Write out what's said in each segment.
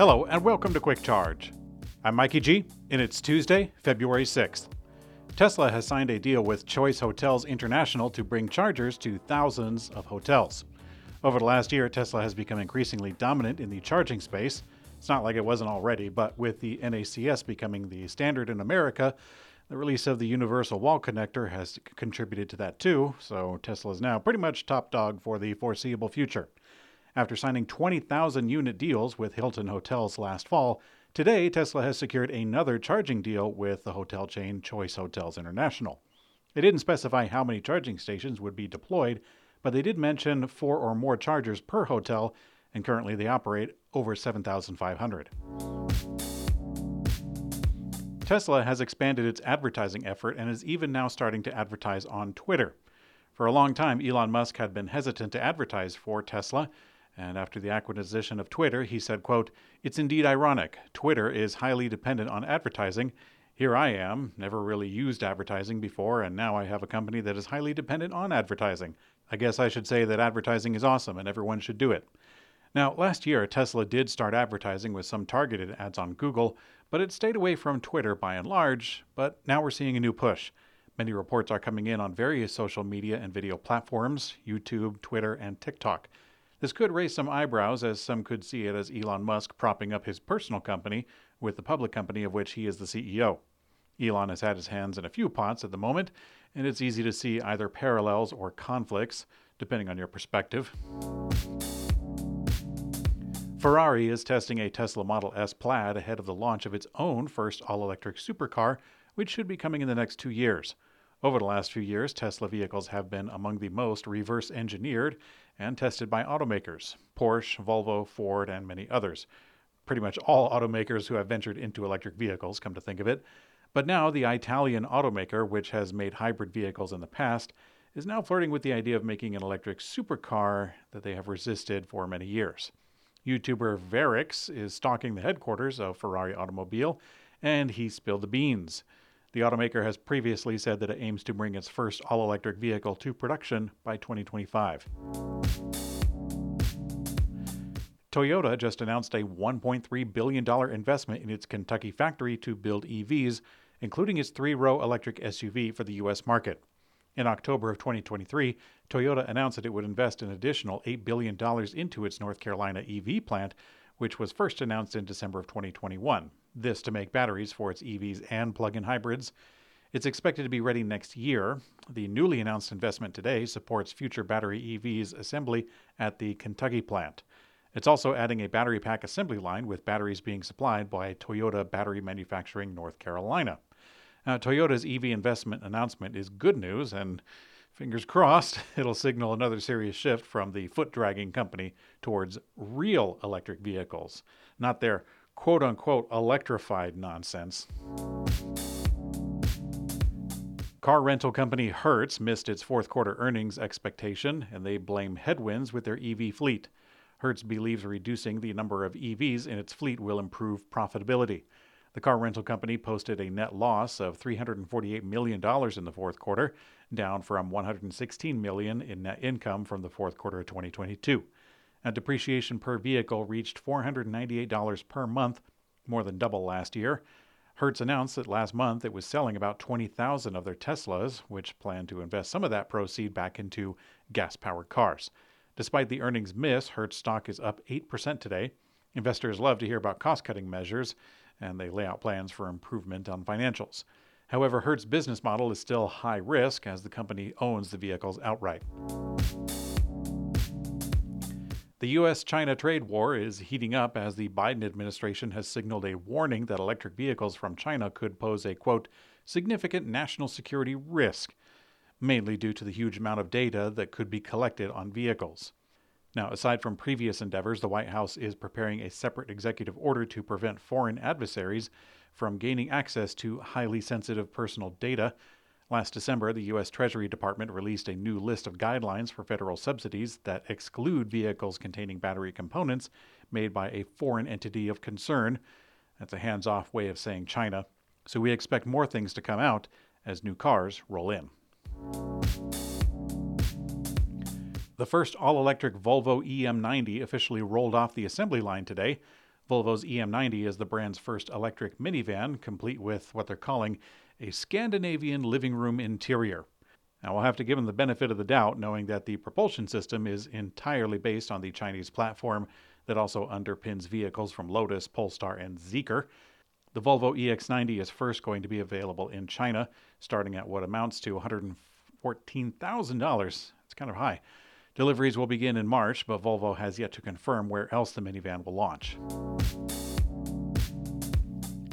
Hello, and welcome to Quick Charge. I'm Mikey G, and it's Tuesday, February 6th. Tesla has signed a deal with Choice Hotels International to bring chargers to thousands of hotels. Over the last year, Tesla has become increasingly dominant in the charging space. It's not like it wasn't already, but with the NACS becoming the standard in America, the release of the Universal Wall Connector has contributed to that too, so Tesla is now pretty much top dog for the foreseeable future. After signing 20,000 unit deals with Hilton Hotels last fall, today Tesla has secured another charging deal with the hotel chain Choice Hotels International. They didn't specify how many charging stations would be deployed, but they did mention four or more chargers per hotel, and currently they operate over 7,500. Tesla has expanded its advertising effort and is even now starting to advertise on Twitter. For a long time, Elon Musk had been hesitant to advertise for Tesla, and after the acquisition of Twitter, he said, quote, It's indeed ironic. Twitter is highly dependent on advertising. Here I am, never really used advertising before, and now I have a company that is highly dependent on advertising. I guess I should say that advertising is awesome and everyone should do it. Now, last year, Tesla did start advertising with some targeted ads on Google, but it stayed away from Twitter by and large. But now we're seeing a new push. Many reports are coming in on various social media and video platforms YouTube, Twitter, and TikTok. This could raise some eyebrows, as some could see it as Elon Musk propping up his personal company with the public company of which he is the CEO. Elon has had his hands in a few pots at the moment, and it's easy to see either parallels or conflicts, depending on your perspective. Ferrari is testing a Tesla Model S Plaid ahead of the launch of its own first all electric supercar, which should be coming in the next two years. Over the last few years, Tesla vehicles have been among the most reverse engineered and tested by automakers Porsche, Volvo, Ford, and many others. Pretty much all automakers who have ventured into electric vehicles, come to think of it. But now, the Italian automaker, which has made hybrid vehicles in the past, is now flirting with the idea of making an electric supercar that they have resisted for many years. YouTuber Varryx is stalking the headquarters of Ferrari Automobile, and he spilled the beans. The automaker has previously said that it aims to bring its first all electric vehicle to production by 2025. Toyota just announced a $1.3 billion investment in its Kentucky factory to build EVs, including its three row electric SUV for the U.S. market. In October of 2023, Toyota announced that it would invest an additional $8 billion into its North Carolina EV plant, which was first announced in December of 2021 this to make batteries for its EVs and plug in hybrids. It's expected to be ready next year. The newly announced investment today supports future battery EVs assembly at the Kentucky plant. It's also adding a battery pack assembly line with batteries being supplied by Toyota Battery Manufacturing North Carolina. Now, Toyota's EV investment announcement is good news, and fingers crossed, it'll signal another serious shift from the foot dragging company towards real electric vehicles, not their quote unquote electrified nonsense. Car rental company Hertz missed its fourth quarter earnings expectation, and they blame headwinds with their EV fleet. Hertz believes reducing the number of EVs in its fleet will improve profitability. The car rental company posted a net loss of $348 million in the fourth quarter, down from 116 million in net income from the fourth quarter of 2022 and depreciation per vehicle reached $498 per month, more than double last year. Hertz announced that last month it was selling about 20,000 of their Teslas, which plan to invest some of that proceed back into gas powered cars. Despite the earnings miss, Hertz stock is up 8% today. Investors love to hear about cost cutting measures, and they lay out plans for improvement on financials. However, Hertz's business model is still high risk as the company owns the vehicles outright. The U.S. China trade war is heating up as the Biden administration has signaled a warning that electric vehicles from China could pose a, quote, significant national security risk, mainly due to the huge amount of data that could be collected on vehicles. Now, aside from previous endeavors, the White House is preparing a separate executive order to prevent foreign adversaries from gaining access to highly sensitive personal data Last December, the U.S. Treasury Department released a new list of guidelines for federal subsidies that exclude vehicles containing battery components made by a foreign entity of concern. That's a hands off way of saying China. So we expect more things to come out as new cars roll in. The first all electric Volvo EM90 officially rolled off the assembly line today. Volvo's EM90 is the brand's first electric minivan, complete with what they're calling a Scandinavian living room interior. Now, we'll have to give them the benefit of the doubt, knowing that the propulsion system is entirely based on the Chinese platform that also underpins vehicles from Lotus, Polestar, and Zeekr. The Volvo EX90 is first going to be available in China, starting at what amounts to $114,000. It's kind of high. Deliveries will begin in March, but Volvo has yet to confirm where else the minivan will launch.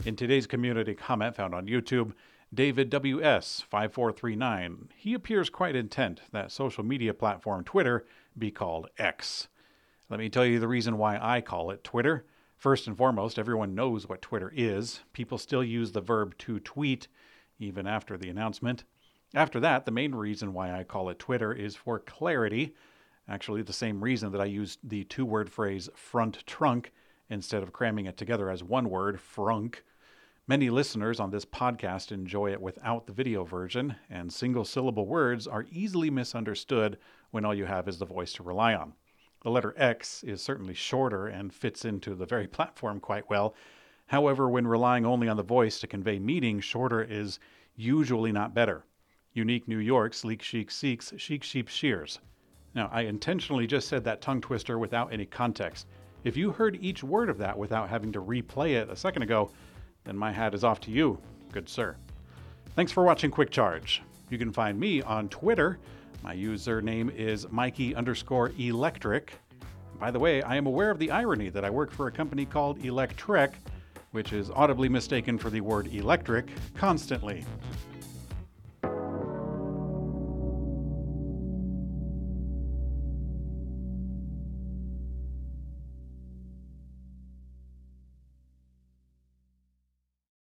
In today's community comment found on YouTube, David WS5439, he appears quite intent that social media platform Twitter be called X. Let me tell you the reason why I call it Twitter. First and foremost, everyone knows what Twitter is. People still use the verb to tweet even after the announcement. After that, the main reason why I call it Twitter is for clarity. Actually, the same reason that I used the two word phrase front trunk instead of cramming it together as one word, frunk. Many listeners on this podcast enjoy it without the video version, and single syllable words are easily misunderstood when all you have is the voice to rely on. The letter X is certainly shorter and fits into the very platform quite well. However, when relying only on the voice to convey meaning, shorter is usually not better. Unique New York, sleek chic seeks, chic sheep shears. Now, I intentionally just said that tongue twister without any context. If you heard each word of that without having to replay it a second ago, then my hat is off to you, good sir. Thanks for watching Quick Charge. You can find me on Twitter. My username is Mikey underscore electric. By the way, I am aware of the irony that I work for a company called Electrek, which is audibly mistaken for the word electric constantly.